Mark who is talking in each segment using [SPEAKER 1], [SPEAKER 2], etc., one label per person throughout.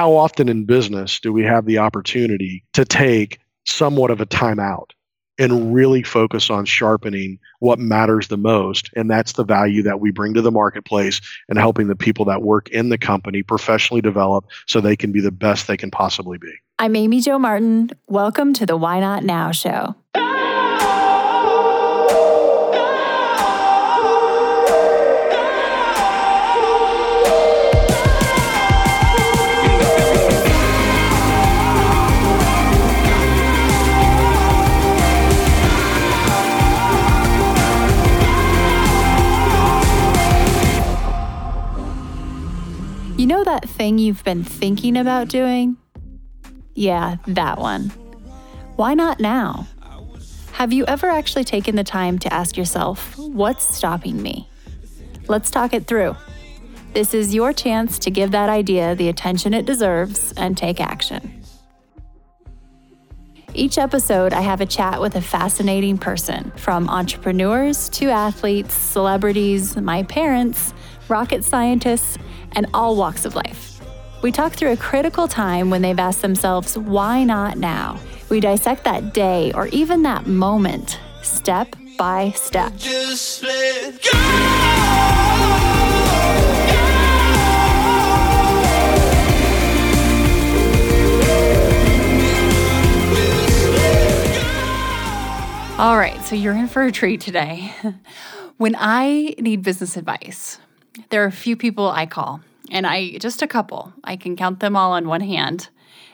[SPEAKER 1] how often in business do we have the opportunity to take somewhat of a timeout and really focus on sharpening what matters the most. And that's the value that we bring to the marketplace and helping the people that work in the company professionally develop so they can be the best they can possibly be.
[SPEAKER 2] I'm Amy Jo Martin. Welcome to the Why Not Now show. That thing you've been thinking about doing? Yeah, that one. Why not now? Have you ever actually taken the time to ask yourself, what's stopping me? Let's talk it through. This is your chance to give that idea the attention it deserves and take action. Each episode, I have a chat with a fascinating person, from entrepreneurs to athletes, celebrities, my parents, rocket scientists, and all walks of life. We talk through a critical time when they've asked themselves, why not now? We dissect that day or even that moment, step by step. All right, so you're in for a treat today. when I need business advice, there are a few people I call and I just a couple. I can count them all on one hand.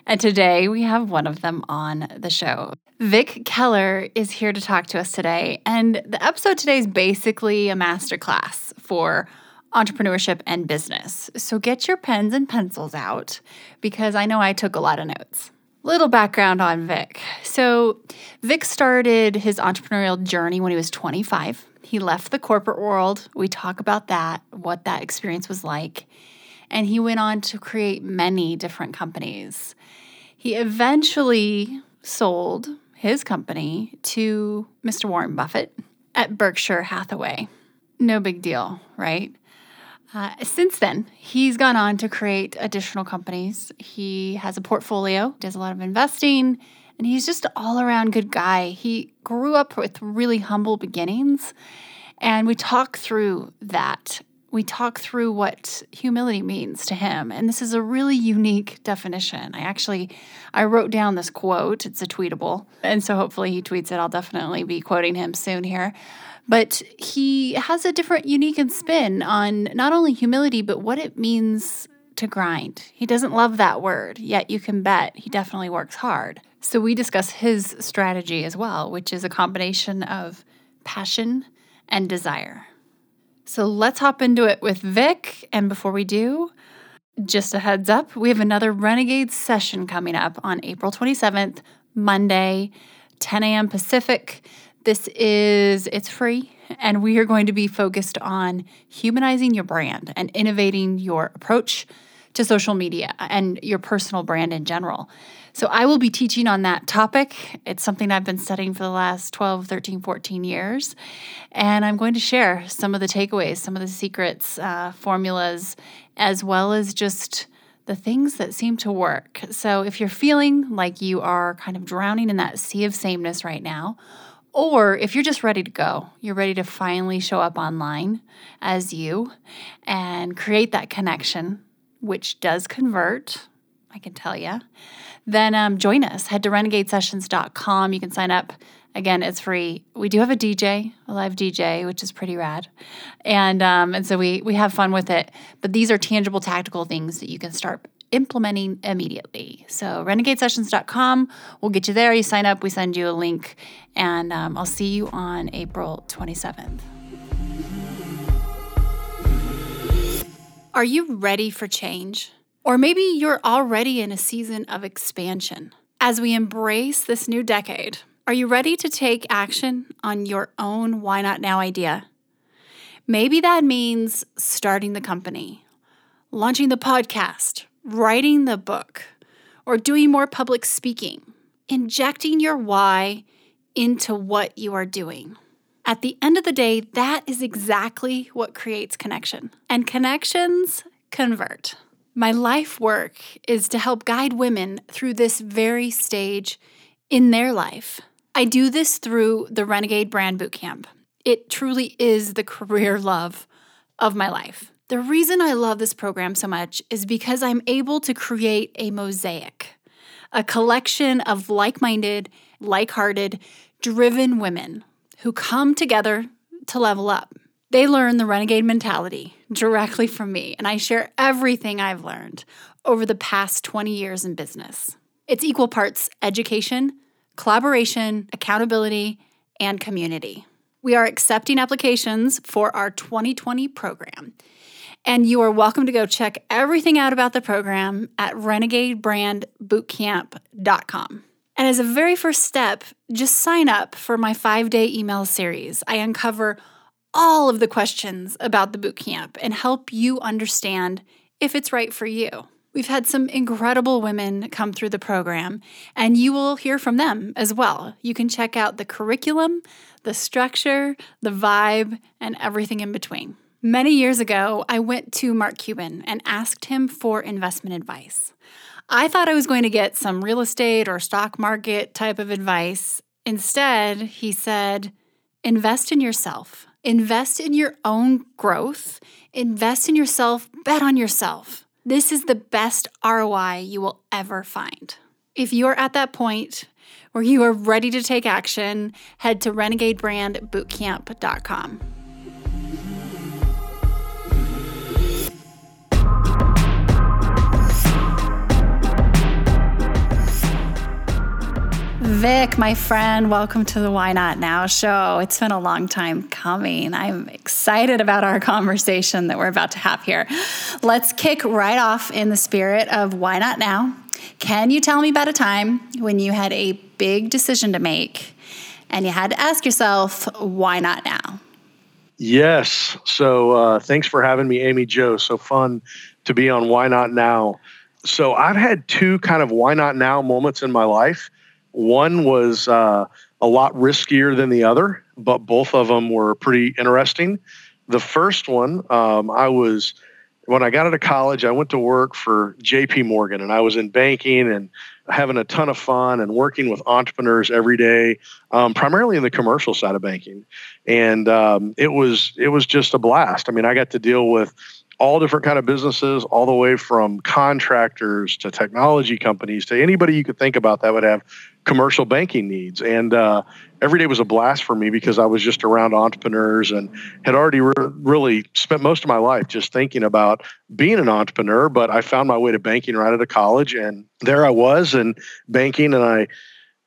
[SPEAKER 2] And today we have one of them on the show. Vic Keller is here to talk to us today. And the episode today is basically a masterclass for entrepreneurship and business. So get your pens and pencils out because I know I took a lot of notes. Little background on Vic. So, Vic started his entrepreneurial journey when he was 25. He left the corporate world. We talk about that, what that experience was like and he went on to create many different companies. He eventually sold his company to Mr. Warren Buffett at Berkshire Hathaway. No big deal, right? Uh, since then, he's gone on to create additional companies. He has a portfolio, does a lot of investing, and he's just all around good guy. He grew up with really humble beginnings, and we talk through that. We talk through what humility means to him and this is a really unique definition. I actually i wrote down this quote. It's a tweetable and so hopefully he tweets it. I'll definitely be quoting him soon here. But he has a different unique and spin on not only humility but what it means to grind. He doesn't love that word yet you can bet he definitely works hard so we discuss his strategy as well which is a combination of passion and desire so let's hop into it with Vic. And before we do, just a heads up, we have another Renegade session coming up on April 27th, Monday, 10 a.m. Pacific. This is, it's free, and we are going to be focused on humanizing your brand and innovating your approach to social media and your personal brand in general. So I will be teaching on that topic. It's something I've been studying for the last 12, 13, 14 years. And I'm going to share some of the takeaways, some of the secrets, uh, formulas, as well as just the things that seem to work. So if you're feeling like you are kind of drowning in that sea of sameness right now, or if you're just ready to go, you're ready to finally show up online as you and create that connection, which does convert, I can tell you then um, join us. Head to renegadesessions.com. You can sign up. Again, it's free. We do have a DJ, a live DJ, which is pretty rad, and um, and so we we have fun with it. But these are tangible, tactical things that you can start implementing immediately. So renegadesessions.com We'll get you there. You sign up, we send you a link, and um, I'll see you on April 27th. Are you ready for change? Or maybe you're already in a season of expansion. As we embrace this new decade, are you ready to take action on your own Why Not Now idea? Maybe that means starting the company, launching the podcast, writing the book, or doing more public speaking, injecting your why into what you are doing. At the end of the day, that is exactly what creates connection. And connections convert. My life work is to help guide women through this very stage in their life. I do this through the Renegade Brand Bootcamp. It truly is the career love of my life. The reason I love this program so much is because I'm able to create a mosaic, a collection of like minded, like hearted, driven women who come together to level up. They learn the renegade mentality directly from me, and I share everything I've learned over the past 20 years in business. It's equal parts education, collaboration, accountability, and community. We are accepting applications for our 2020 program. And you are welcome to go check everything out about the program at renegadebrandbootcamp.com. And as a very first step, just sign up for my five day email series. I uncover all of the questions about the bootcamp and help you understand if it's right for you. We've had some incredible women come through the program, and you will hear from them as well. You can check out the curriculum, the structure, the vibe, and everything in between. Many years ago, I went to Mark Cuban and asked him for investment advice. I thought I was going to get some real estate or stock market type of advice. Instead, he said, invest in yourself, invest in your own growth, invest in yourself, bet on yourself. This is the best ROI you will ever find. If you are at that point where you are ready to take action, head to renegadebrandbootcamp.com. Vic, my friend, welcome to the Why Not Now show. It's been a long time coming. I'm excited about our conversation that we're about to have here. Let's kick right off in the spirit of Why Not Now. Can you tell me about a time when you had a big decision to make and you had to ask yourself, why not now?
[SPEAKER 1] Yes. So uh, thanks for having me, Amy Jo. So fun to be on Why Not Now. So I've had two kind of why not now moments in my life one was uh, a lot riskier than the other, but both of them were pretty interesting. The first one, um, I was when I got out of college, I went to work for J.P. Morgan, and I was in banking and having a ton of fun and working with entrepreneurs every day, um, primarily in the commercial side of banking. And um, it was it was just a blast. I mean, I got to deal with all different kind of businesses all the way from contractors to technology companies to anybody you could think about that would have commercial banking needs. And uh, every day was a blast for me because i was just around entrepreneurs and had already re- really spent most of my life just thinking about being an entrepreneur but i found my way to banking right out of college and there i was in banking and i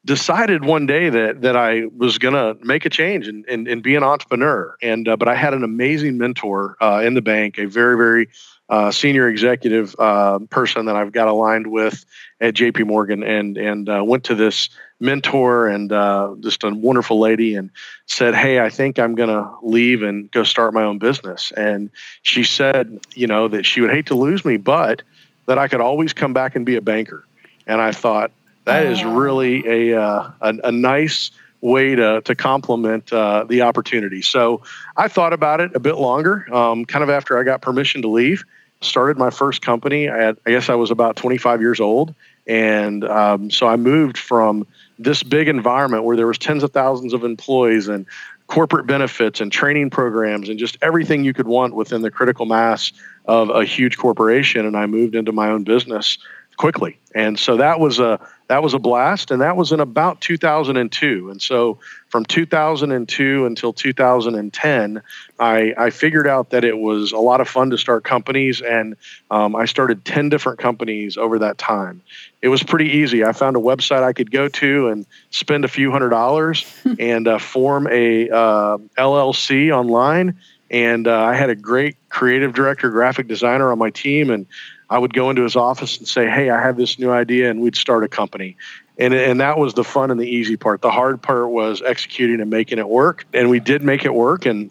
[SPEAKER 1] decided one day that that I was going to make a change and, and, and be an entrepreneur. And uh, but I had an amazing mentor uh, in the bank, a very very uh, senior executive uh, person that I've got aligned with at J.P. Morgan, and and uh, went to this mentor and uh, just a wonderful lady, and said, "Hey, I think I'm going to leave and go start my own business." And she said, you know, that she would hate to lose me, but that I could always come back and be a banker. And I thought, that is really a, uh, a, a nice way to to complement uh, the opportunity. So I thought about it a bit longer. Um, kind of after I got permission to leave, started my first company. I, I guess I was about 25 years old, and um, so I moved from this big environment where there was tens of thousands of employees and corporate benefits and training programs and just everything you could want within the critical mass of a huge corporation. And I moved into my own business quickly. And so that was a that was a blast, and that was in about 2002. And so from 2002 until 2010, I, I figured out that it was a lot of fun to start companies, and um, I started 10 different companies over that time. It was pretty easy. I found a website I could go to and spend a few hundred dollars and uh, form a uh, LLC online. And uh, I had a great creative director, graphic designer on my team, and I would go into his office and say, "Hey, I have this new idea," and we'd start a company. And and that was the fun and the easy part. The hard part was executing and making it work. And we did make it work, and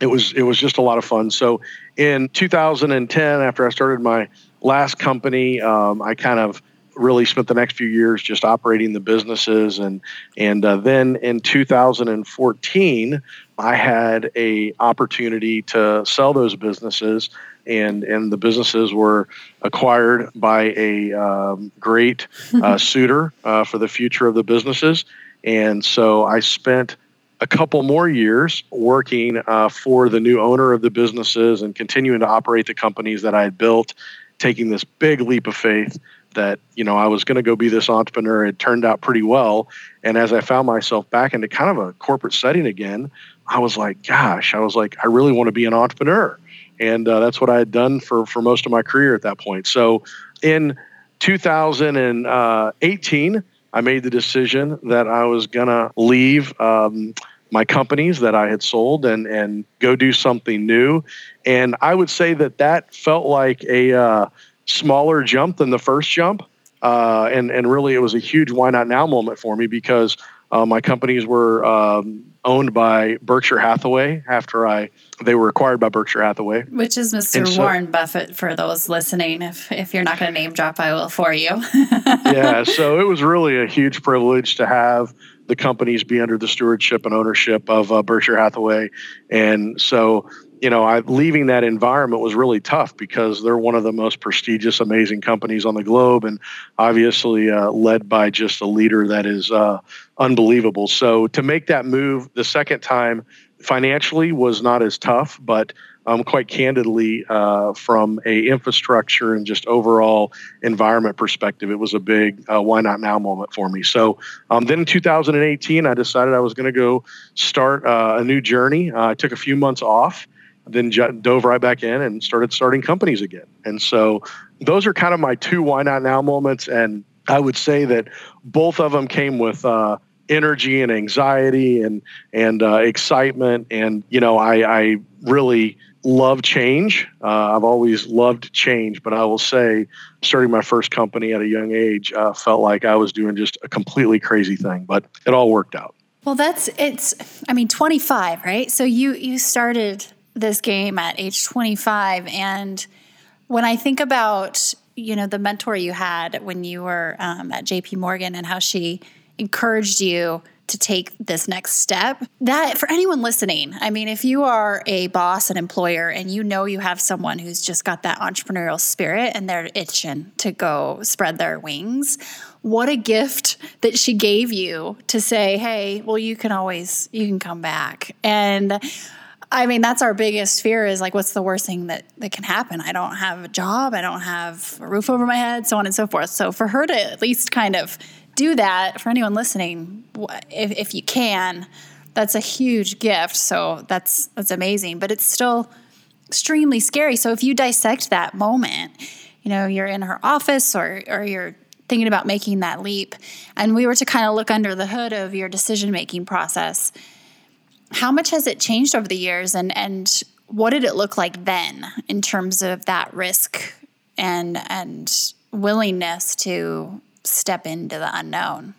[SPEAKER 1] it was it was just a lot of fun. So in 2010, after I started my last company, um, I kind of really spent the next few years just operating the businesses and and uh, then in 2014 I had a opportunity to sell those businesses and and the businesses were acquired by a um, great uh, suitor uh, for the future of the businesses. And so I spent a couple more years working uh, for the new owner of the businesses and continuing to operate the companies that I had built, taking this big leap of faith that you know I was going to go be this entrepreneur. It turned out pretty well, and as I found myself back into kind of a corporate setting again, I was like, gosh, I was like, I really want to be an entrepreneur, and uh, that's what I had done for for most of my career at that point. So in 2018. I made the decision that I was going to leave um, my companies that I had sold and, and go do something new. And I would say that that felt like a uh, smaller jump than the first jump. Uh, and, and really, it was a huge why not now moment for me because uh, my companies were um, owned by Berkshire Hathaway after I they were acquired by Berkshire Hathaway,
[SPEAKER 2] which is Mr. So, Warren Buffett for those listening. If if you're not going to name drop, I will for you.
[SPEAKER 1] yeah, so it was really a huge privilege to have the companies be under the stewardship and ownership of uh, Berkshire Hathaway, and so you know, I, leaving that environment was really tough because they're one of the most prestigious, amazing companies on the globe, and obviously uh, led by just a leader that is uh, unbelievable. So to make that move the second time financially was not as tough, but um, quite candidly, uh, from a infrastructure and just overall environment perspective, it was a big uh, why not now moment for me. So um, then in 2018, I decided I was going to go start uh, a new journey. Uh, I took a few months off then dove right back in and started starting companies again. And so those are kind of my two why not now moments. And I would say that both of them came with uh, energy and anxiety and and uh, excitement. And you know, I, I really love change. Uh, I've always loved change, but I will say, starting my first company at a young age uh, felt like I was doing just a completely crazy thing, but it all worked out.
[SPEAKER 2] Well, that's it's. I mean, twenty five, right? So you you started this game at age 25 and when i think about you know the mentor you had when you were um, at jp morgan and how she encouraged you to take this next step that for anyone listening i mean if you are a boss an employer and you know you have someone who's just got that entrepreneurial spirit and they're itching to go spread their wings what a gift that she gave you to say hey well you can always you can come back and I mean, that's our biggest fear is like, what's the worst thing that, that can happen? I don't have a job. I don't have a roof over my head, so on and so forth. So for her to at least kind of do that, for anyone listening, if, if you can, that's a huge gift. So that's, that's amazing, but it's still extremely scary. So if you dissect that moment, you know, you're in her office or, or you're thinking about making that leap, and we were to kind of look under the hood of your decision making process – how much has it changed over the years and and what did it look like then in terms of that risk and and willingness to step into the unknown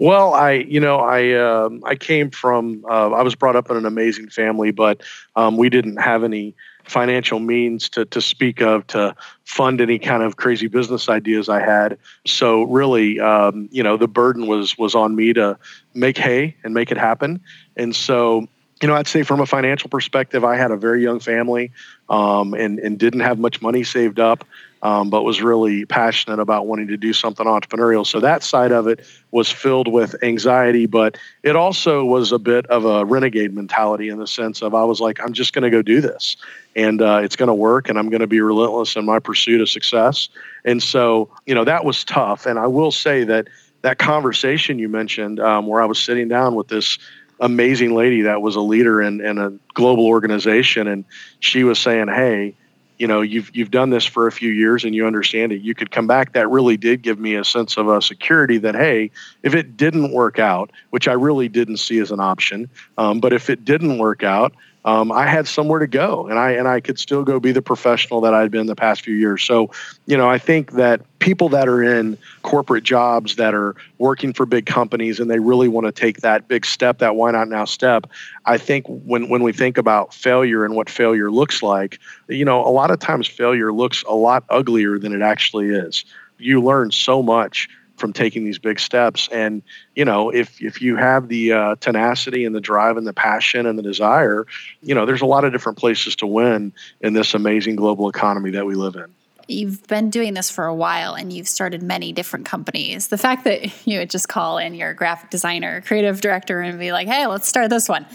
[SPEAKER 1] well, I, you know, I, um, I came from, uh, I was brought up in an amazing family, but um, we didn't have any financial means to, to speak of to fund any kind of crazy business ideas I had. So really, um, you know, the burden was was on me to make hay and make it happen. And so, you know, I'd say from a financial perspective, I had a very young family um, and and didn't have much money saved up um, but was really passionate about wanting to do something entrepreneurial. So that side of it was filled with anxiety, but it also was a bit of a renegade mentality in the sense of I was like, I'm just going to go do this and uh, it's going to work and I'm going to be relentless in my pursuit of success. And so, you know, that was tough. And I will say that that conversation you mentioned um, where I was sitting down with this amazing lady that was a leader in, in a global organization and she was saying, Hey, you know you've you've done this for a few years and you understand it you could come back. That really did give me a sense of a security that hey if it didn't work out which i really didn't see as an option um, but if it didn't work out um, I had somewhere to go, and I and I could still go be the professional that I'd been the past few years. So, you know, I think that people that are in corporate jobs that are working for big companies and they really want to take that big step, that why not now step. I think when when we think about failure and what failure looks like, you know, a lot of times failure looks a lot uglier than it actually is. You learn so much from taking these big steps. And you know, if if you have the uh, tenacity and the drive and the passion and the desire, you know, there's a lot of different places to win in this amazing global economy that we live in
[SPEAKER 2] you've been doing this for a while and you've started many different companies. The fact that you would just call in your graphic designer, creative director, and be like, "Hey, let's start this one,"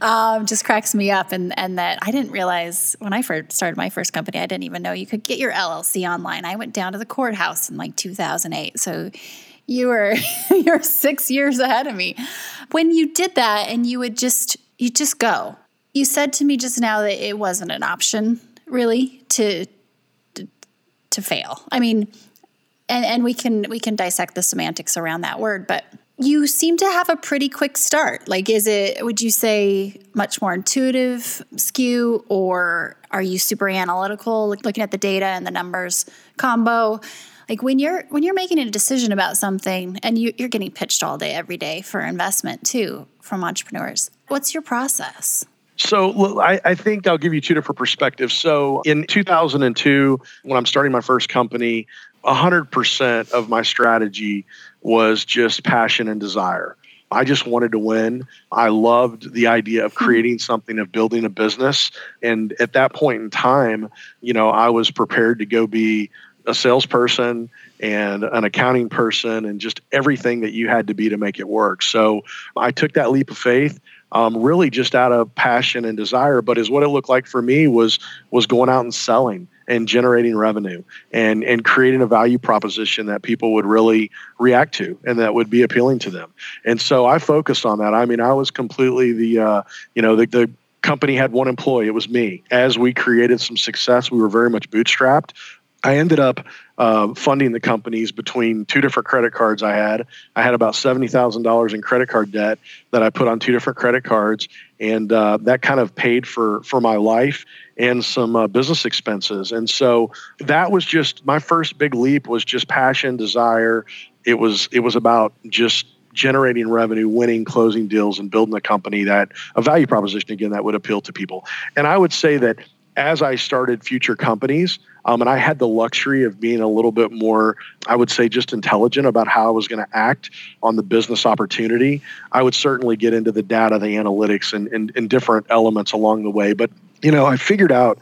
[SPEAKER 2] um, just cracks me up. And and that I didn't realize when I first started my first company, I didn't even know you could get your LLC online. I went down to the courthouse in like 2008, so you were you're six years ahead of me. When you did that, and you would just you just go. You said to me just now that it wasn't an option really to to fail. I mean, and and we can we can dissect the semantics around that word, but you seem to have a pretty quick start. Like, is it, would you say, much more intuitive skew, or are you super analytical, like looking at the data and the numbers combo? Like when you're when you're making a decision about something, and you, you're getting pitched all day, every day for investment too from entrepreneurs. What's your process?
[SPEAKER 1] So I, I, think I'll give you two different perspectives. So in 2002, when I'm starting my first company, 100% of my strategy was just passion and desire. I just wanted to win. I loved the idea of hmm. creating something, of building a business. And at that point in time, you know, I was prepared to go be a salesperson and an accounting person and just everything that you had to be to make it work. So I took that leap of faith um, really just out of passion and desire. But is what it looked like for me was was going out and selling and generating revenue and and creating a value proposition that people would really react to and that would be appealing to them. And so I focused on that. I mean, I was completely the uh, you know the, the company had one employee it was me as we created some success we were very much bootstrapped I ended up uh, funding the companies between two different credit cards I had. I had about seventy thousand dollars in credit card debt that I put on two different credit cards, and uh, that kind of paid for for my life and some uh, business expenses. And so that was just my first big leap was just passion, desire. It was it was about just generating revenue, winning, closing deals, and building a company that a value proposition again that would appeal to people. And I would say that as I started future companies, um, and I had the luxury of being a little bit more, I would say, just intelligent about how I was going to act on the business opportunity. I would certainly get into the data, the analytics, and, and, and different elements along the way. But, you know, I figured out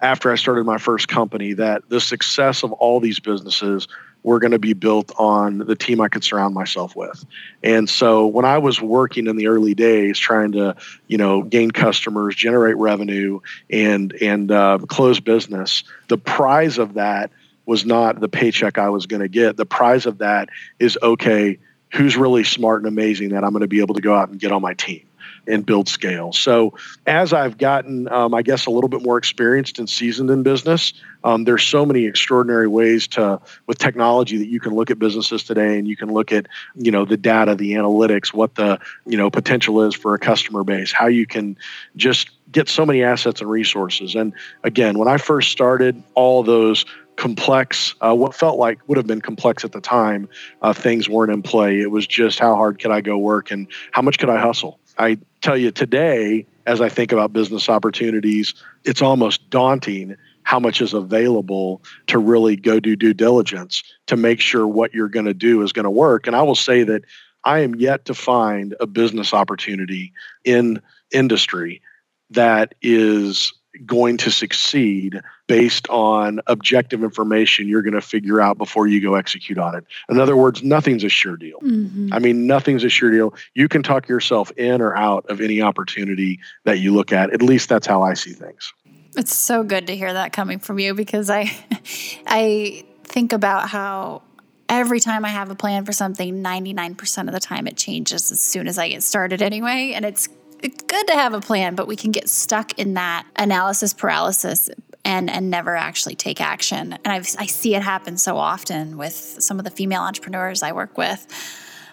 [SPEAKER 1] after I started my first company that the success of all these businesses were going to be built on the team I could surround myself with. And so when I was working in the early days, trying to, you know, gain customers, generate revenue, and and uh, close business, the prize of that was not the paycheck I was going to get. The prize of that is okay. Who's really smart and amazing that I'm going to be able to go out and get on my team and build scale. So as I've gotten, um, I guess, a little bit more experienced and seasoned in business, um, there's so many extraordinary ways to with technology that you can look at businesses today and you can look at you know the data, the analytics, what the you know potential is for a customer base, how you can just get so many assets and resources. And again, when I first started, all those complex, uh, what felt like would have been complex at the time, uh, things weren't in play. It was just how hard could I go work and how much could I hustle? I tell you today, as I think about business opportunities, it's almost daunting how much is available to really go do due diligence to make sure what you're going to do is going to work. And I will say that I am yet to find a business opportunity in industry that is going to succeed based on objective information you're going to figure out before you go execute on it. In other words, nothing's a sure deal. Mm-hmm. I mean, nothing's a sure deal. You can talk yourself in or out of any opportunity that you look at. At least that's how I see things.
[SPEAKER 2] It's so good to hear that coming from you because I I think about how every time I have a plan for something, 99% of the time it changes as soon as I get started anyway, and it's it's good to have a plan, but we can get stuck in that analysis paralysis and and never actually take action. And I've, I see it happen so often with some of the female entrepreneurs I work with.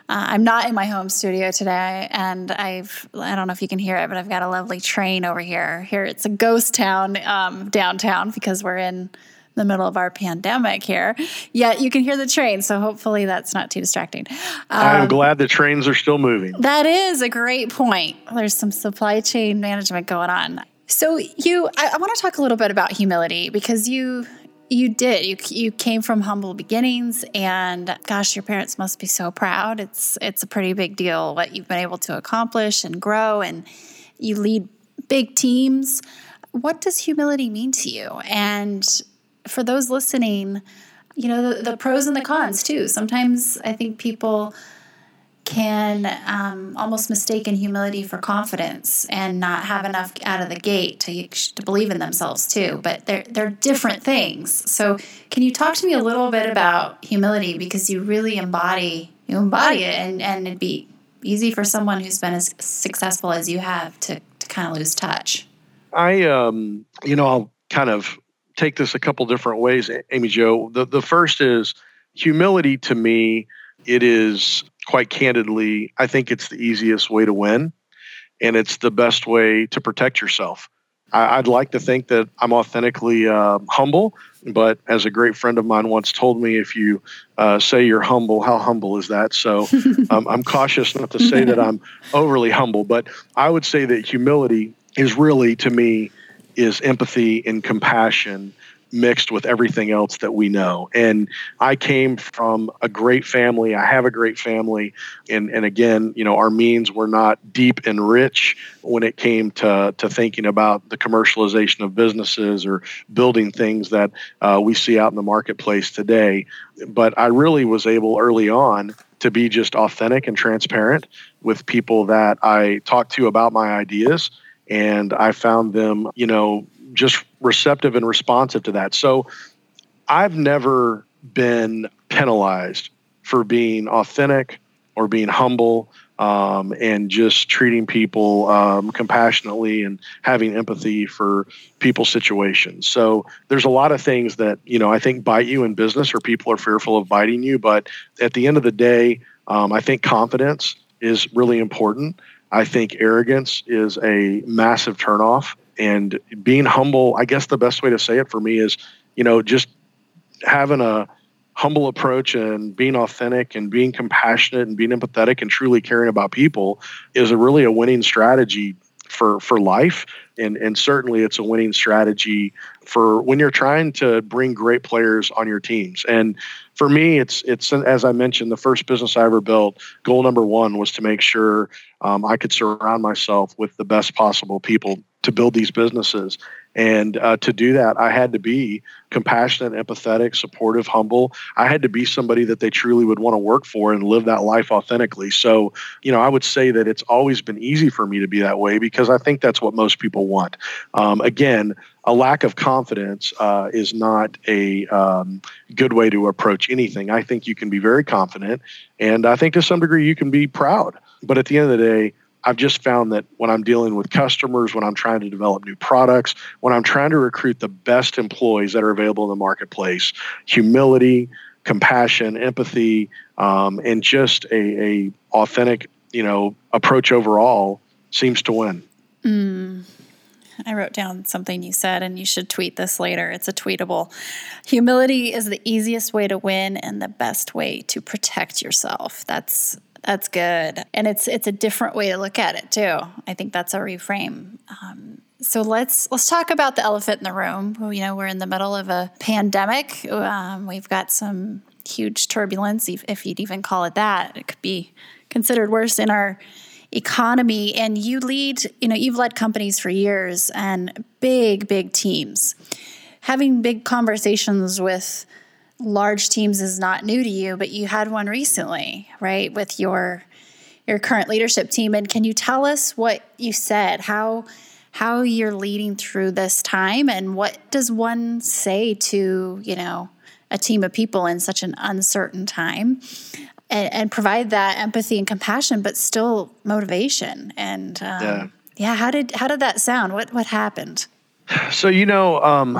[SPEAKER 2] Uh, I'm not in my home studio today, and I've I don't know if you can hear it, but I've got a lovely train over here. Here it's a ghost town um, downtown because we're in the middle of our pandemic here. Yet you can hear the train, so hopefully that's not too distracting. Um,
[SPEAKER 1] I'm glad the trains are still moving.
[SPEAKER 2] That is a great point. There's some supply chain management going on. So you, I, I want to talk a little bit about humility because you you did. You you came from humble beginnings, and gosh, your parents must be so proud. It's it's a pretty big deal what you've been able to accomplish and grow, and you lead big teams. What does humility mean to you? And for those listening, you know the, the pros and the cons too. Sometimes I think people can um, almost mistaken humility for confidence and not have enough out of the gate to, to believe in themselves too but they're, they're different things. So can you talk to me a little bit about humility? Because you really embody you embody it and, and it'd be easy for someone who's been as successful as you have to, to kind of lose touch.
[SPEAKER 1] I um you know i'll kind of take this a couple different ways amy Jo. the, the first is humility to me it is quite candidly, I think it's the easiest way to win and it's the best way to protect yourself. I, would like to think that I'm authentically uh, humble, but as a great friend of mine once told me, if you uh, say you're humble, how humble is that? So um, I'm cautious not to say that I'm overly humble, but I would say that humility is really, to me, is empathy and compassion mixed with everything else that we know. And I came from a great family. I have a great family. And, and again, you know, our means were not deep and rich when it came to, to thinking about the commercialization of businesses or building things that uh, we see out in the marketplace today. But I really was able early on to be just authentic and transparent with people that I talked to about my ideas and I found them, you know, just receptive and responsive to that. So I've never been penalized for being authentic or being humble um, and just treating people um, compassionately and having empathy for people's situations. So there's a lot of things that you know I think bite you in business, or people are fearful of biting you. But at the end of the day, um, I think confidence is really important. I think arrogance is a massive turnoff. And being humble i guess the best way to say it for me is you know just having a humble approach and being authentic and being compassionate and being empathetic and truly caring about people is a really a winning strategy for for life and and certainly it's a winning strategy for when you're trying to bring great players on your teams and for me it's it's as i mentioned the first business i ever built goal number one was to make sure um, i could surround myself with the best possible people to build these businesses. And uh, to do that, I had to be compassionate, empathetic, supportive, humble. I had to be somebody that they truly would want to work for and live that life authentically. So, you know, I would say that it's always been easy for me to be that way because I think that's what most people want. Um, again, a lack of confidence uh, is not a um, good way to approach anything. I think you can be very confident, and I think to some degree you can be proud. But at the end of the day, I've just found that when I'm dealing with customers, when I'm trying to develop new products, when I'm trying to recruit the best employees that are available in the marketplace, humility, compassion, empathy, um, and just a, a authentic, you know, approach overall seems to win.
[SPEAKER 2] Mm. I wrote down something you said, and you should tweet this later. It's a tweetable. Humility is the easiest way to win and the best way to protect yourself. That's that's good. And it's it's a different way to look at it too. I think that's a reframe. Um, so let's let's talk about the elephant in the room. You know, we're in the middle of a pandemic. Um, we've got some huge turbulence, if you'd even call it that. It could be considered worse in our economy. And you lead, you know, you've led companies for years and big, big teams. Having big conversations with large teams is not new to you, but you had one recently, right, with your your current leadership team. And can you tell us what you said? How how you're leading through this time, and what does one say to you know a team of people in such an uncertain time? And, and provide that empathy and compassion, but still motivation. And um, yeah. yeah, how did how did that sound? What what happened?
[SPEAKER 1] So you know, um,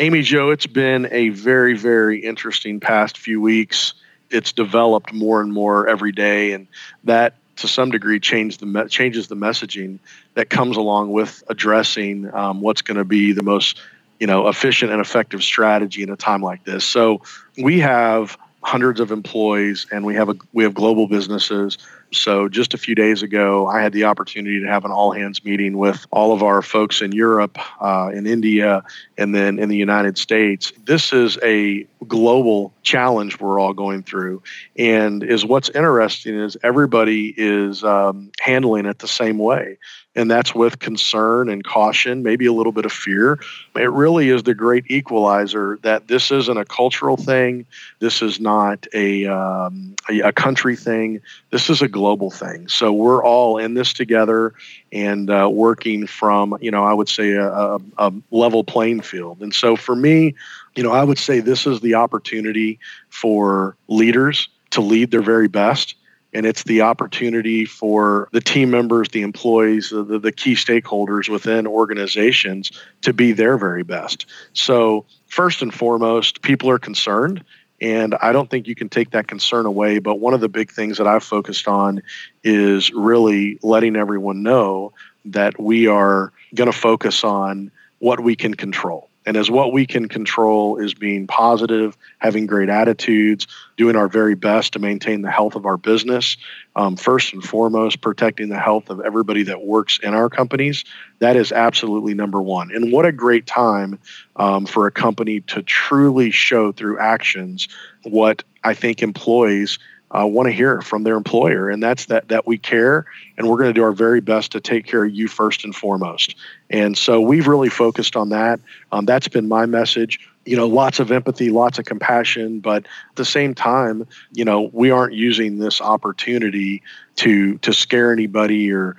[SPEAKER 1] Amy Jo, it's been a very, very interesting past few weeks. It's developed more and more every day, and that to some degree the me- changes the messaging that comes along with addressing um, what's going to be the most you know efficient and effective strategy in a time like this. So we have hundreds of employees and we have a we have global businesses So, just a few days ago, I had the opportunity to have an all hands meeting with all of our folks in Europe, uh, in India, and then in the United States. This is a global challenge we're all going through. And is what's interesting is everybody is um, handling it the same way and that's with concern and caution, maybe a little bit of fear. It really is the great equalizer that this isn't a cultural thing. This is not a, um, a, a, country thing. This is a global thing. So we're all in this together and uh, working from, you know, I would say a, a, a level playing field. And so for me, you know, I would say this is the opportunity for leaders to lead their very best and it's the opportunity for the team members, the employees, the, the, key stakeholders within organizations to be their very best. So, first and foremost, people are concerned. And I don't think you can take that concern away. But one of the big things that I've focused on is really letting everyone know that we are going to focus on what we can control. And as what we can control is being positive, having great attitudes, doing our very best to maintain the health of our business. Um, first and foremost, protecting the health of everybody that works in our companies. That is absolutely number one. And what a great time um, for a company to truly show through actions what I think employees uh, want to hear from their employer, and that's that that we care, and we're going to do our very best to take care of you first and foremost. And so we've really focused on that. Um, that's been my message. You know, lots of empathy, lots of compassion, but at the same time, you know, we aren't using this opportunity to to scare anybody or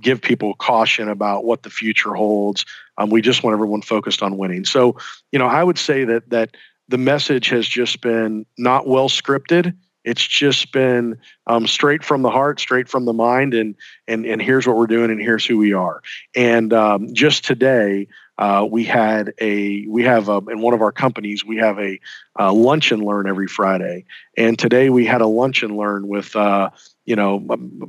[SPEAKER 1] give people caution about what the future holds. Um, we just want everyone focused on winning. So, you know, I would say that that the message has just been not well scripted it's just been um, straight from the heart, straight from the mind, and and and here's what we're doing, and here's who we are. And um, just today, uh, we had a we have a, in one of our companies we have a, a, lunch and learn every Friday, and today we had a lunch and learn with uh, you know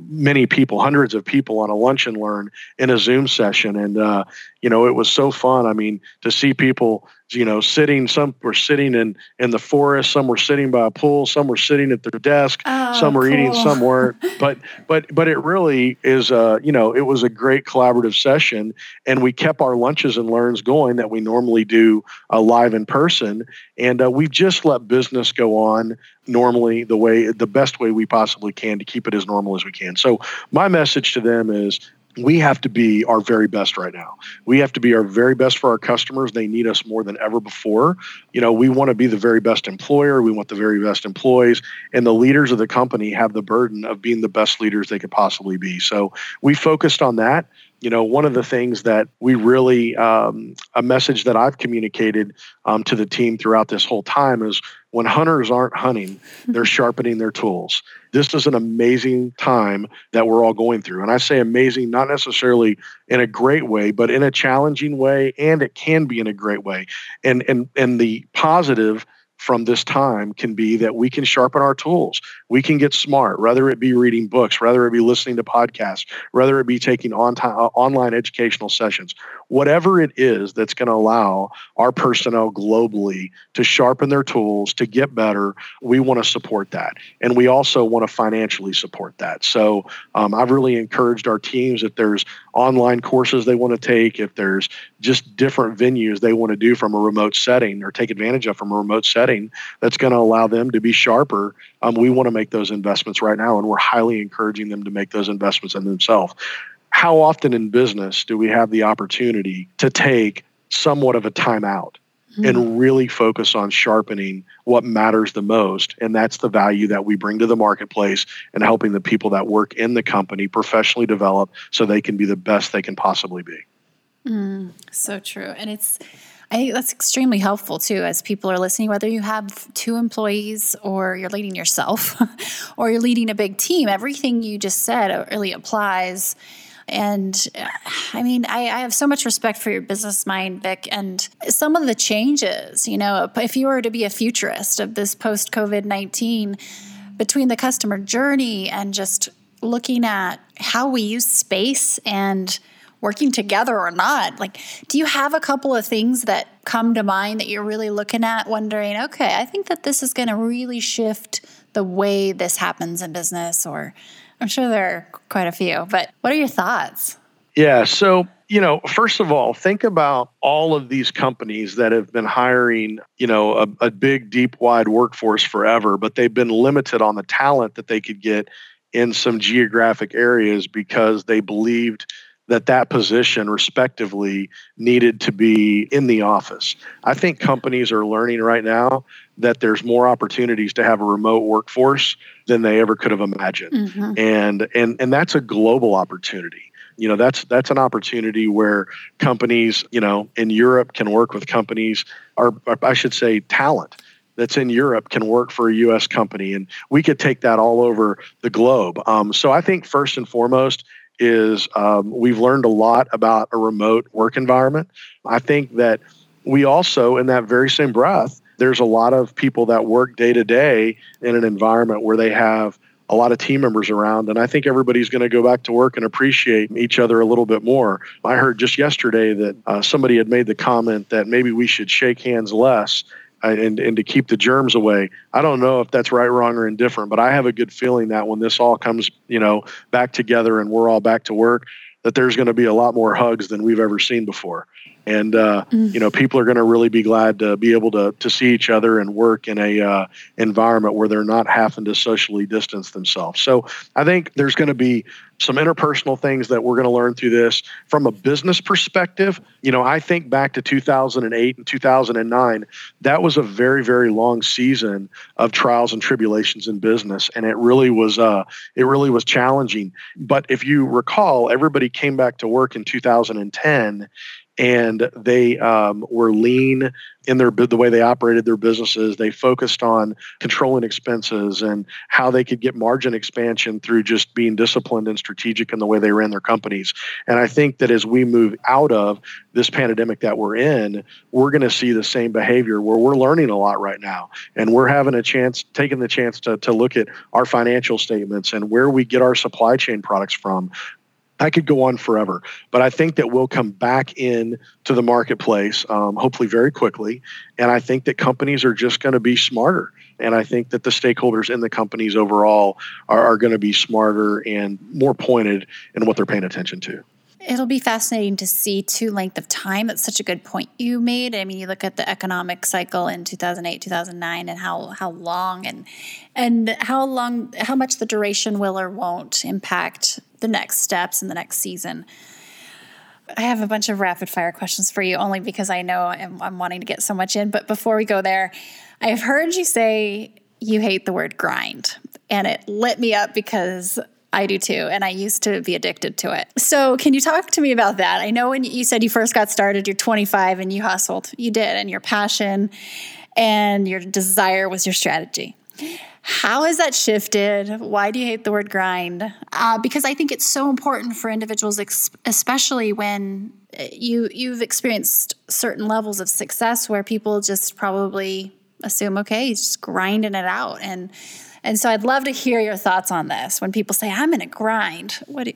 [SPEAKER 1] many people, hundreds of people on a lunch and learn in a Zoom session, and uh, you know it was so fun. I mean, to see people you know, sitting. Some were sitting in in the forest. Some were sitting by a pool. Some were sitting at their desk. Oh, some were cool. eating. Some weren't. But but but it really is. Uh, you know, it was a great collaborative session, and we kept our lunches and learns going that we normally do uh, live in person, and uh, we've just let business go on normally the way the best way we possibly can to keep it as normal as we can. So my message to them is we have to be our very best right now. We have to be our very best for our customers. They need us more than ever before. You know, we want to be the very best employer. We want the very best employees. And the leaders of the company have the burden of being the best leaders they could possibly be. So we focused on that you know, one of the things that we really, um, a message that I've communicated um, to the team throughout this whole time is when hunters aren't hunting, they're sharpening their tools. This is an amazing time that we're all going through. And I say amazing, not necessarily in a great way, but in a challenging way, and it can be in a great way. And and and the positive from this time can be that we can sharpen our tools. We can get smart, whether it be reading books, whether it be listening to podcasts, whether it be taking on time, uh, online educational sessions, whatever it is that's going to allow our personnel globally to sharpen their tools, to get better, we want to support that. And we also want to financially support that. So um, I've really encouraged our teams if there's online courses they want to take, if there's just different venues they want to do from a remote setting or take advantage of from a remote setting that's going to allow them to be sharper, um, we want to make those investments right now, and we're highly encouraging them to make those investments in themselves. How often in business do we have the opportunity to take somewhat of a timeout mm-hmm. and really focus on sharpening what matters the most? And that's the value that we bring to the marketplace and helping the people that work in the company professionally develop so they can be the best they can possibly be.
[SPEAKER 3] Mm, so true. And it's, I think that's extremely helpful too, as people are listening, whether you have two employees or you're leading yourself or you're leading a big team, everything you just said really applies. And I mean, I, I, have so much respect for your business mind, Vic, and some of the changes, you know, if you were to be a futurist of this post COVID 19, between the customer journey and just looking at how we use space and working together or not. Like, do you have a couple of things that come to mind that you're really looking at, wondering, okay, I think that this is going to really shift the way this happens in business or
[SPEAKER 2] I'm sure there are quite a few, but what are your thoughts?
[SPEAKER 1] Yeah. So, you know, first of all, think about all of these companies that have been hiring, you know, a, a, big, deep, wide workforce forever, but they've been limited on the talent that they could get in some geographic areas because they believed that that position respectively needed to be in the office. I think companies are learning right now that there's more opportunities to have a remote workforce than they ever could have imagined. Mm-hmm. And and and that's a global opportunity you know that's that's an opportunity where companies you know in Europe can work with companies or, or I should say talent that's in Europe can work for a U.S. company, and we could take that all over the globe. Um, so I think first and foremost is um, we've learned a lot about a remote work environment. I think that we also, in that very same breath, there's a lot of people that work day to day in an environment where they have a lot of team members around. And I think everybody's going to go back to work and appreciate each other a little bit more. I heard just yesterday that uh, somebody had made the comment that maybe we should shake hands less and, and to keep the germs away. I don't know if that's right, wrong, or indifferent, but I have a good feeling that when this all comes, you know, back together and we're all back to work, that there's going to be a lot more hugs than we've ever seen before and uh, mm. you know people are going to really be glad to be able to to see each other and work in a uh, environment where they're not having to socially distance themselves. So I think there's going to be some interpersonal things that we're going to learn through this from a business perspective. You know, I think back to 2008 and 2009. That was a very very long season of trials and tribulations in business, and it really was uh, it really was challenging. But if you recall, everybody came back to work in 2010 and they um, were lean in their the way they operated their businesses. They focused on controlling expenses and how they could get margin expansion through just being disciplined and strategic in the way they ran their companies. And I think that as we move out of this pandemic that we're in, we're going to see the same behavior where we're learning a lot right now, and we're having a chance, taking the chance to to look at our financial statements and where we get our supply chain products from, I could go on forever, but I think that we'll come back in to the marketplace, um, hopefully very quickly. And I think that companies are just going to be smarter. And I think that the stakeholders in the companies overall are, are going to be smarter and more pointed in what they're paying attention to.
[SPEAKER 2] It'll be fascinating to see too length of time. That's such a good point you made. I mean, you look at the economic cycle in 2008, 2009 and how how long and and how long how much the duration will or won't impact the next steps in the next season. I have a bunch of rapid fire questions for you only because I know I'm, I'm wanting to get so much in, but before we go there, I've heard you say you hate the word grind and it lit me up because I do too. And I used to be addicted to it. So, can you talk to me about that? I know when you said you first got started, you're 25 and you hustled. You did. And your passion and your desire was your strategy. How has that shifted? Why do you hate the word grind? Uh, because I think it's so important for individuals, especially when uh, you you've experienced certain levels of success where people just probably assume, okay, he's just grinding it out, and and so I'd love to hear your thoughts on this. When people say, I'm in a grind, what do,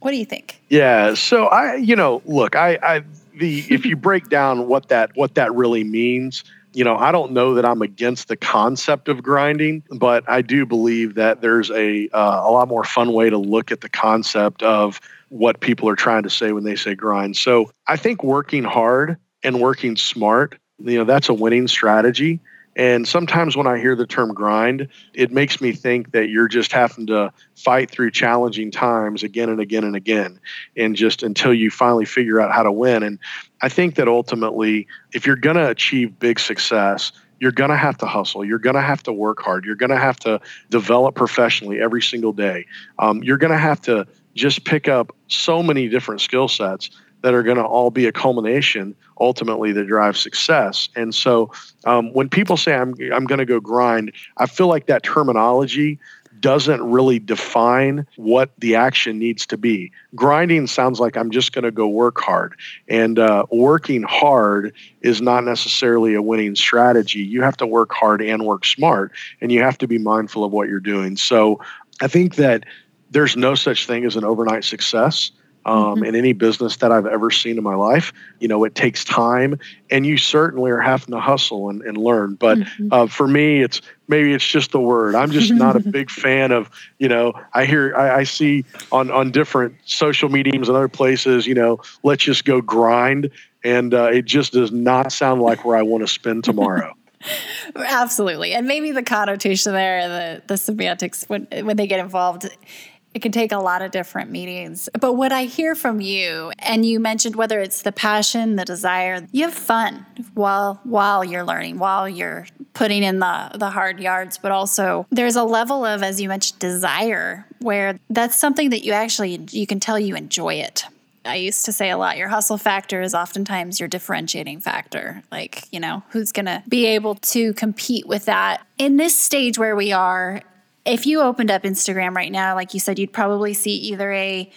[SPEAKER 2] what do you think?
[SPEAKER 1] Yeah. So I, you know, look, I, I, the, if you break down what that, what that really means, you know, I don't know that I'm against the concept of grinding, but I do believe that there's a, uh, a lot more fun way to look at the concept of what people are trying to say when they say grind. So I think working hard and working smart, you know, that's a winning strategy. And sometimes when I hear the term grind, it makes me think that you're just having to fight through challenging times again and again and again, and just until you finally figure out how to win. And I think that ultimately, if you're going to achieve big success, you're going to have to hustle. You're going to have to work hard. You're going to have to develop professionally every single day. Um, you're going to have to just pick up so many different skill sets that are going to all be a culmination ultimately that drive success. And so um, when people say I'm I'm going to go grind, I feel like that terminology doesn't really define what the action needs to be. Grinding sounds like I'm just going to go work hard, and uh, working hard is not necessarily a winning strategy. You have to work hard and work smart, and you have to be mindful of what you're doing. So I think that there's no such thing as an overnight success um, mm-hmm. in any business that I've ever seen in my life. You know, it takes time, and you certainly are having to hustle and, and learn. But mm-hmm. uh, for me, it's maybe it's just the word. I'm just not a big fan of, you know, I hear, I, I, see on, on different social mediums and other places, you know, let's just go grind. And uh, it just does not sound like where I want to spend tomorrow.
[SPEAKER 2] Absolutely. And maybe the connotation there, the, the semantics, when, when they get involved, it can take a lot of different meetings. But what I hear from you, and you mentioned whether it's the passion, the desire, you have fun while while you're learning, while you're putting in the the hard yards, but also there's a level of, as you mentioned, desire where that's something that you actually you can tell you enjoy it. I used to say a lot your hustle factor is oftentimes your differentiating factor. Like, you know, who's going to be able to compete with that? In this stage where we are, if you opened up Instagram right now, like you said, you'd probably see either a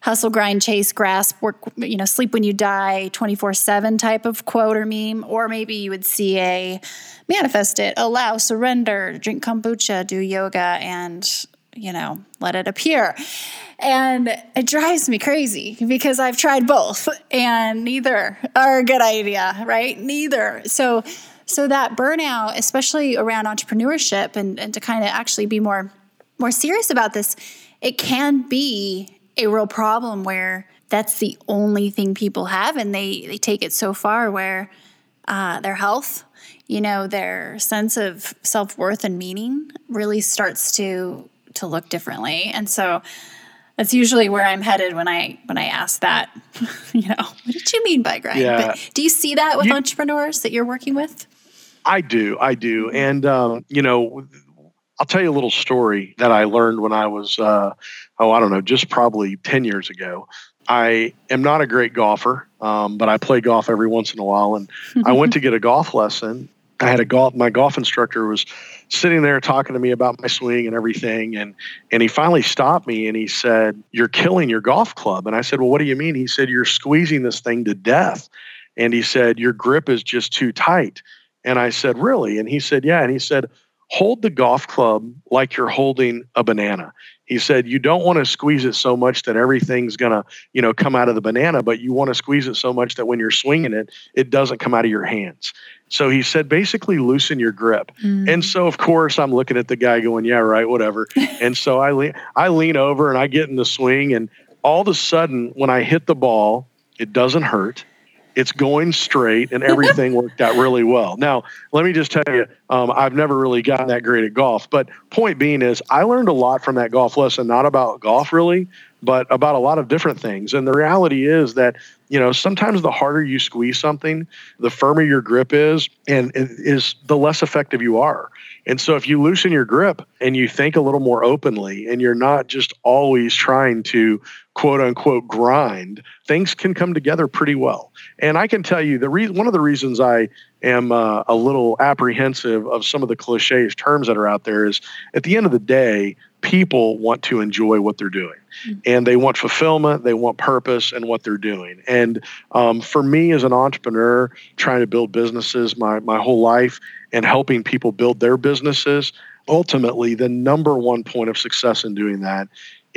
[SPEAKER 2] hustle, grind, chase, grasp, work, you know, sleep when you die 24 7 type of quote or meme, or maybe you would see a manifest it, allow, surrender, drink kombucha, do yoga, and, you know, let it appear. And it drives me crazy because I've tried both and neither are a good idea, right? Neither. So, so that burnout, especially around entrepreneurship and, and to kind of actually be more more serious about this, it can be a real problem where that's the only thing people have and they, they take it so far where uh, their health, you know, their sense of self-worth and meaning really starts to to look differently. And so that's usually where I'm headed when I when I ask that. you know, what did you mean by grind? Yeah. But do you see that with you, entrepreneurs that you're working with?
[SPEAKER 1] I do, I do, and um, you know, I'll tell you a little story that I learned when I was, uh, oh, I don't know, just probably ten years ago. I am not a great golfer, um, but I play golf every once in a while, and I went to get a golf lesson. I had a golf. My golf instructor was sitting there talking to me about my swing and everything, and and he finally stopped me and he said, "You're killing your golf club." And I said, "Well, what do you mean?" He said, "You're squeezing this thing to death." And he said, "Your grip is just too tight." And I said, Really? And he said, Yeah. And he said, Hold the golf club like you're holding a banana. He said, You don't want to squeeze it so much that everything's going to, you know, come out of the banana, but you want to squeeze it so much that when you're swinging it, it doesn't come out of your hands. So he said, basically loosen your grip. Mm. And so, of course, I'm looking at the guy going, yeah, right, whatever. and so I lean, I lean over and I get in the swing. And all of a sudden, when I hit the ball, it doesn't hurt it's going straight and everything worked out really well. Now, let me just tell you, um, I've never really gotten that great at golf. But point being is, I learned a lot from that golf lesson, not about golf really, but about a lot of different things. And the reality is that, you know, sometimes the harder you squeeze something, the firmer your grip is, and is the less effective you are. And so if you loosen your grip and you think a little more openly and you're not just always trying to quote unquote grind, things can come together pretty well. And I can tell you the re- one of the reasons I am uh, a little apprehensive of some of the cliches terms that are out there is at the end of the day, people want to enjoy what they're doing mm-hmm. and they want fulfillment, they want purpose and what they're doing. And um, for me as an entrepreneur, trying to build businesses my, my whole life and helping people build their businesses, ultimately, the number one point of success in doing that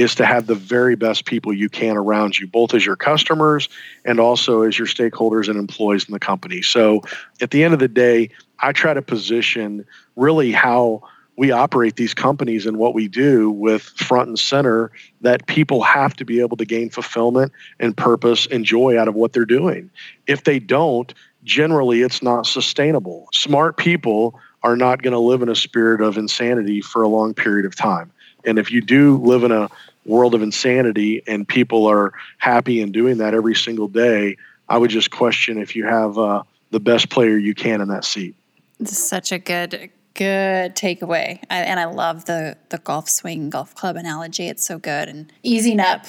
[SPEAKER 1] is to have the very best people you can around you, both as your customers and also as your stakeholders and employees in the company. So at the end of the day, I try to position really how we operate these companies and what we do with front and center that people have to be able to gain fulfillment and purpose and joy out of what they're doing. If they don't, generally it's not sustainable. Smart people are not going to live in a spirit of insanity for a long period of time. And if you do live in a world of insanity and people are happy and doing that every single day, I would just question if you have uh, the best player you can in that seat.
[SPEAKER 2] This is such a good good takeaway. I, and I love the the golf swing golf club analogy. It's so good and easing up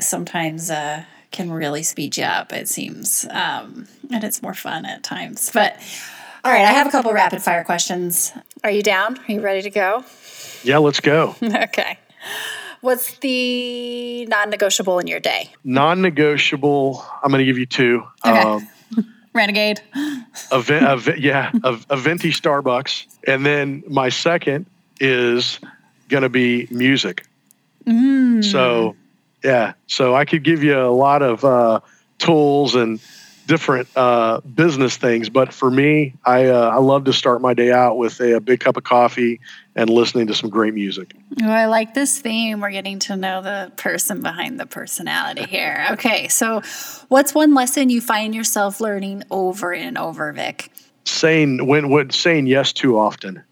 [SPEAKER 2] sometimes uh, can really speed you up. It seems, um, and it's more fun at times. But all right, I have a couple rapid fire questions. Are you down? Are you ready to go?
[SPEAKER 1] Yeah, let's go.
[SPEAKER 2] okay. What's the non negotiable in your day?
[SPEAKER 1] Non negotiable, I'm going to give you two.
[SPEAKER 2] Okay. Um, Renegade.
[SPEAKER 1] a, a, yeah, a, a venti Starbucks. And then my second is going to be music. Mm. So, yeah. So I could give you a lot of uh, tools and different uh, business things. But for me, I uh, I love to start my day out with a, a, big cup of coffee and listening to some great music.
[SPEAKER 2] Oh, I like this theme. We're getting to know the person behind the personality here. Okay, so what's one lesson you find yourself learning over and over, Vic?
[SPEAKER 1] Saying when when saying yes too often.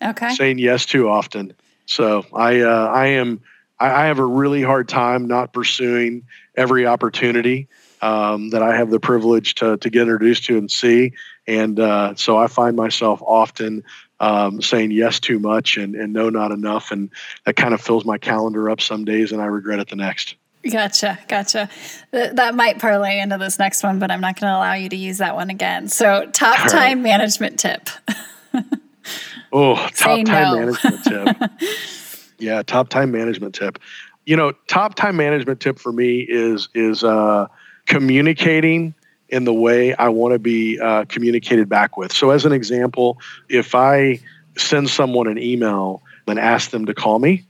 [SPEAKER 2] Okay.
[SPEAKER 1] Saying yes too often. So I uh, I am I, I have a really hard time not pursuing every opportunity um, that I have the privilege to, to get introduced to and see. And uh, so I find myself often um, saying yes too much and, and no not enough. And that kind of fills my calendar up some days and I regret it the next.
[SPEAKER 2] Gotcha, gotcha. Th- that might parlay into this next one, but I'm not going to allow you to use that one again. So, top All time right. management tip.
[SPEAKER 1] oh, top time no. management tip. yeah, top time management tip. You know, top time management tip for me is is uh, communicating in the way I want to be uh, communicated back with. So, as an example, if I send someone an email and ask them to call me,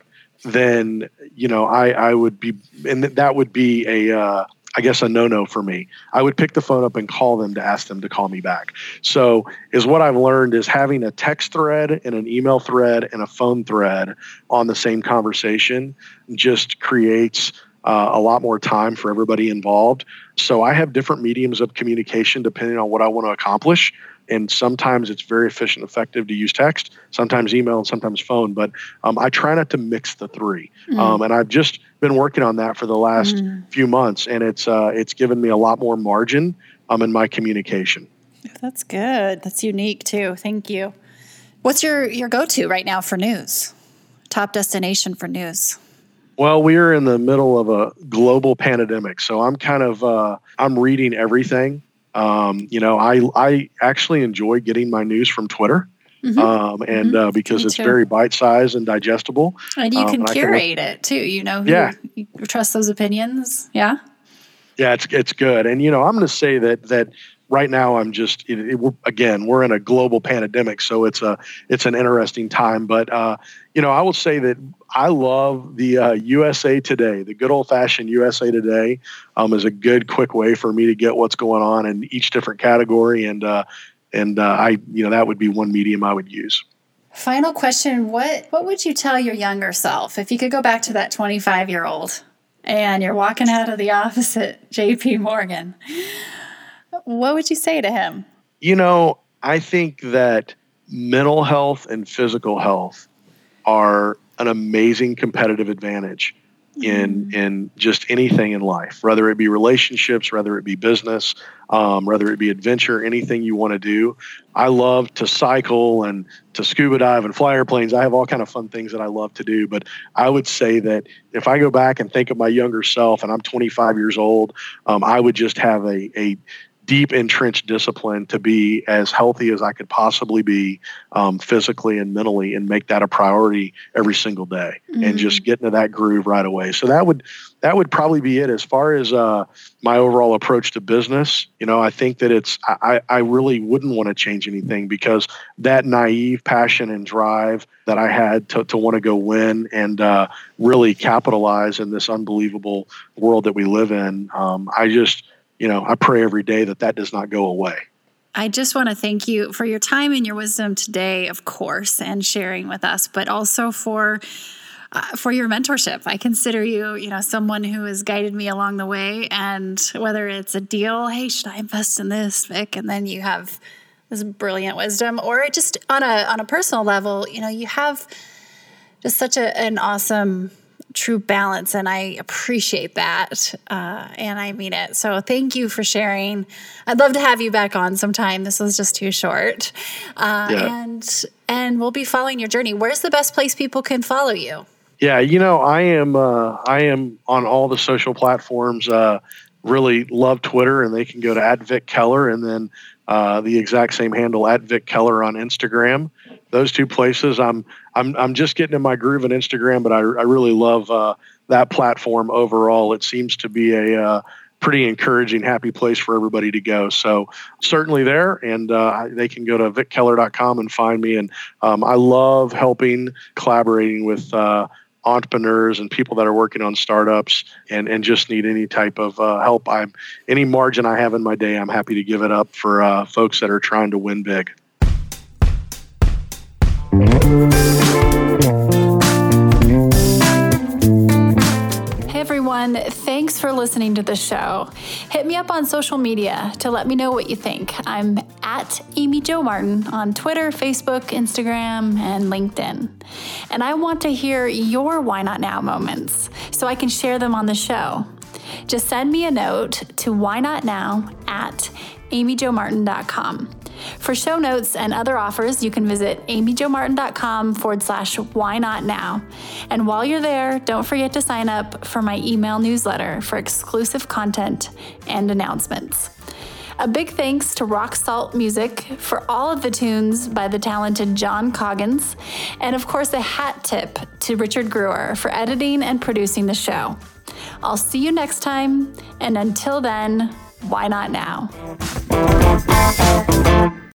[SPEAKER 1] then you know I I would be and that would be a uh, I guess a no-no for me. I would pick the phone up and call them to ask them to call me back. So, is what I've learned is having a text thread and an email thread and a phone thread on the same conversation just creates uh, a lot more time for everybody involved. So I have different mediums of communication depending on what I want to accomplish. And sometimes it's very efficient, effective to use text, sometimes email, and sometimes phone. But um, I try not to mix the 3 mm. um, and I've just been working on that for the last mm. few months, and it's uh, it's given me a lot more margin um, in my communication.
[SPEAKER 2] That's good. That's unique too. Thank you. What's your your go to right now for news? Top destination for news.
[SPEAKER 1] Well, we are in the middle of a global pandemic, so I'm kind of uh, I'm reading everything. Um, you know, I I actually enjoy getting my news from Twitter. Mm-hmm. Um, and mm-hmm. uh, because it's very bite sized and digestible,
[SPEAKER 2] and you um, can um, curate can it too. You know, yeah, you trust those opinions. Yeah,
[SPEAKER 1] yeah, it's it's good. And you know, I'm going to say that that right now I'm just it, it, again we're in a global pandemic, so it's a it's an interesting time. But uh, you know, I will say that I love the uh, USA Today, the good old fashioned USA Today, um, is a good quick way for me to get what's going on in each different category, and uh, and uh, I you know that would be one medium I would use.
[SPEAKER 2] Final question: What what would you tell your younger self if you could go back to that 25 year old and you're walking out of the office at J.P. Morgan? What would you say to him?
[SPEAKER 1] You know, I think that mental health and physical health are an amazing competitive advantage in mm-hmm. in just anything in life, whether it be relationships, whether it be business, um, whether it be adventure, anything you want to do. I love to cycle and to scuba dive and fly airplanes. I have all kind of fun things that I love to do. But I would say that if I go back and think of my younger self, and I'm 25 years old, um, I would just have a a deep entrenched discipline to be as healthy as I could possibly be um, physically and mentally and make that a priority every single day mm-hmm. and just get into that groove right away. So that would that would probably be it as far as uh, my overall approach to business. You know, I think that it's I, I really wouldn't want to change anything because that naive passion and drive that I had to, to want to go win and uh, really capitalize in this unbelievable world that we live in. Um, I just you know, I pray every day that that does not go away.
[SPEAKER 2] I just want to thank you for your time and your wisdom today, of course, and sharing with us, but also for uh, for your mentorship. I consider you, you know, someone who has guided me along the way. And whether it's a deal, hey, should I invest in this, Vic? And then you have this brilliant wisdom, or just on a on a personal level, you know, you have just such a, an awesome true balance and i appreciate that uh, and i mean it. So thank you for sharing. I'd love to have you back on sometime. This was just too short. Uh, yeah. and and we'll be following your journey. Where's the best place people can follow you?
[SPEAKER 1] Yeah you know i am uh, i am on all the social platforms uh, really love twitter and they can go to at vic keller and then uh, the exact same handle at vic keller on instagram those two places. I'm I'm I'm just getting in my groove on Instagram, but I, I really love uh, that platform overall. It seems to be a uh, pretty encouraging, happy place for everybody to go. So certainly there, and uh, they can go to vickeller.com and find me. And um, I love helping, collaborating with uh, entrepreneurs and people that are working on startups and, and just need any type of uh, help. I'm any margin I have in my day, I'm happy to give it up for uh, folks that are trying to win big.
[SPEAKER 2] Everyone. Thanks for listening to the show. Hit me up on social media to let me know what you think. I'm at Amy Jo Martin on Twitter, Facebook, Instagram, and LinkedIn. And I want to hear your Why Not Now moments so I can share them on the show. Just send me a note to why not now at amyjomartin.com. For show notes and other offers, you can visit amyjomartin.com forward slash why not now. And while you're there, don't forget to sign up for my email newsletter for exclusive content and announcements. A big thanks to Rock Salt Music for all of the tunes by the talented John Coggins, and of course, a hat tip to Richard Brewer for editing and producing the show. I'll see you next time, and until then, why not now?